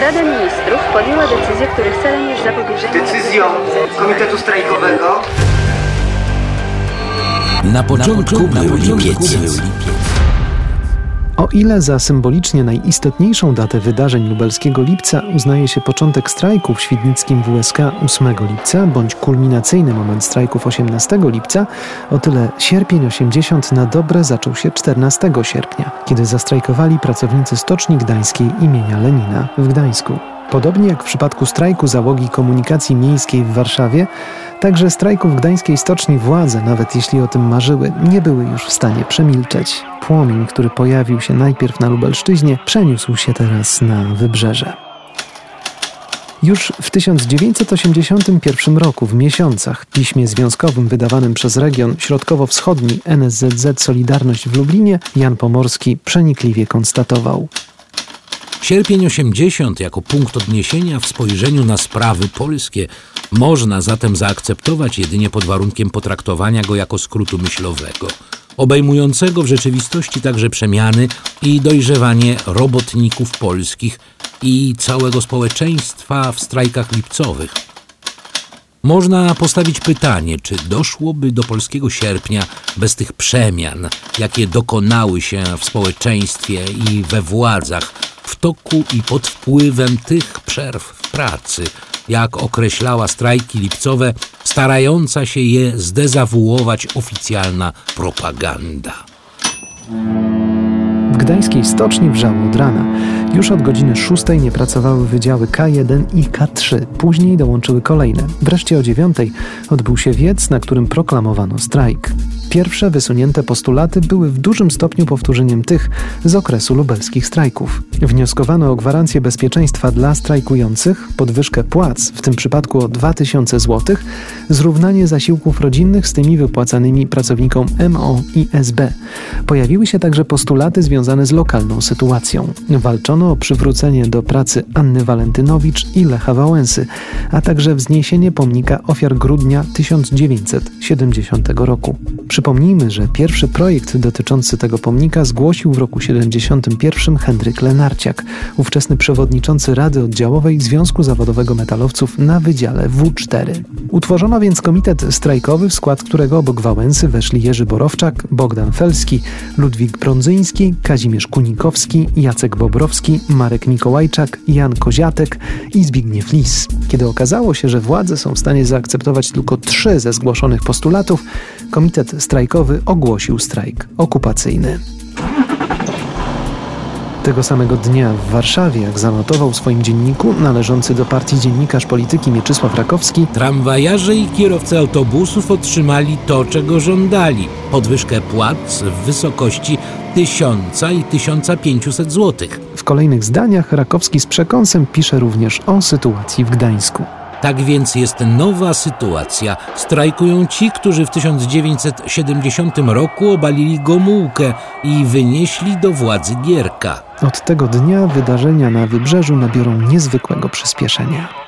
Rada Ministrów podjęła decyzję, których celem jest zapobieżenie... Decyzją Komitetu Strajkowego. Na początku był lipiec. O ile za symbolicznie najistotniejszą datę wydarzeń lubelskiego lipca uznaje się początek strajku w świdnickim WSK 8 lipca, bądź kulminacyjny moment strajków 18 lipca, o tyle sierpień 80 na dobre zaczął się 14 sierpnia, kiedy zastrajkowali pracownicy Stoczni Gdańskiej imienia Lenina w Gdańsku. Podobnie jak w przypadku strajku załogi komunikacji miejskiej w Warszawie, także strajku w gdańskiej stoczni władze, nawet jeśli o tym marzyły, nie były już w stanie przemilczeć. Płomień, który pojawił się najpierw na Lubelszczyźnie, przeniósł się teraz na wybrzeże. Już w 1981 roku w miesiącach piśmie związkowym wydawanym przez region środkowo-wschodni NSZZ Solidarność w Lublinie Jan Pomorski przenikliwie konstatował. Sierpień 80 jako punkt odniesienia w spojrzeniu na sprawy polskie można zatem zaakceptować jedynie pod warunkiem potraktowania go jako skrótu myślowego, obejmującego w rzeczywistości także przemiany i dojrzewanie robotników polskich i całego społeczeństwa w strajkach lipcowych. Można postawić pytanie, czy doszłoby do polskiego sierpnia bez tych przemian, jakie dokonały się w społeczeństwie i we władzach, toku i pod wpływem tych przerw w pracy, jak określała strajki lipcowe, starająca się je zdezawuować oficjalna propaganda. W gdańskiej stoczni wrzało od rana. Już od godziny 6 nie pracowały wydziały K1 i K3. Później dołączyły kolejne. Wreszcie o 9 odbył się wiec, na którym proklamowano strajk. Pierwsze wysunięte postulaty były w dużym stopniu powtórzeniem tych z okresu lubelskich strajków. Wnioskowano o gwarancję bezpieczeństwa dla strajkujących, podwyżkę płac, w tym przypadku o 2000 zł, zrównanie zasiłków rodzinnych z tymi wypłacanymi pracownikom MO i SB. Pojawiły się także postulaty związane z lokalną sytuacją. Walczono o przywrócenie do pracy Anny Walentynowicz i Lecha Wałęsy, a także wzniesienie pomnika ofiar grudnia 1970 roku. Przypomnijmy, że pierwszy projekt dotyczący tego pomnika zgłosił w roku 71 Henryk Lenarciak, ówczesny przewodniczący Rady Oddziałowej Związku Zawodowego Metalowców na Wydziale W4. Utworzono więc komitet strajkowy, w skład którego obok Wałęsy weszli Jerzy Borowczak, Bogdan Felski, Ludwik Brądzyński, Kazimierz Kunikowski, Jacek Bobrowski, Marek Mikołajczak, Jan Koziatek i Zbigniew Lis. Kiedy okazało się, że władze są w stanie zaakceptować tylko trzy ze zgłoszonych postulatów, komitet strajkowy ogłosił strajk okupacyjny. Tego samego dnia w Warszawie, jak zanotował w swoim dzienniku należący do partii dziennikarz polityki Mieczysław Rakowski, Tramwajarze i kierowcy autobusów otrzymali to, czego żądali podwyżkę płac w wysokości 1000 i 1500 zł. w kolejnych zdaniach Rakowski z przekąsem pisze również o sytuacji w Gdańsku. Tak więc jest nowa sytuacja. Strajkują ci, którzy w 1970 roku obalili Gomułkę i wynieśli do władzy Gierka. Od tego dnia wydarzenia na wybrzeżu nabiorą niezwykłego przyspieszenia.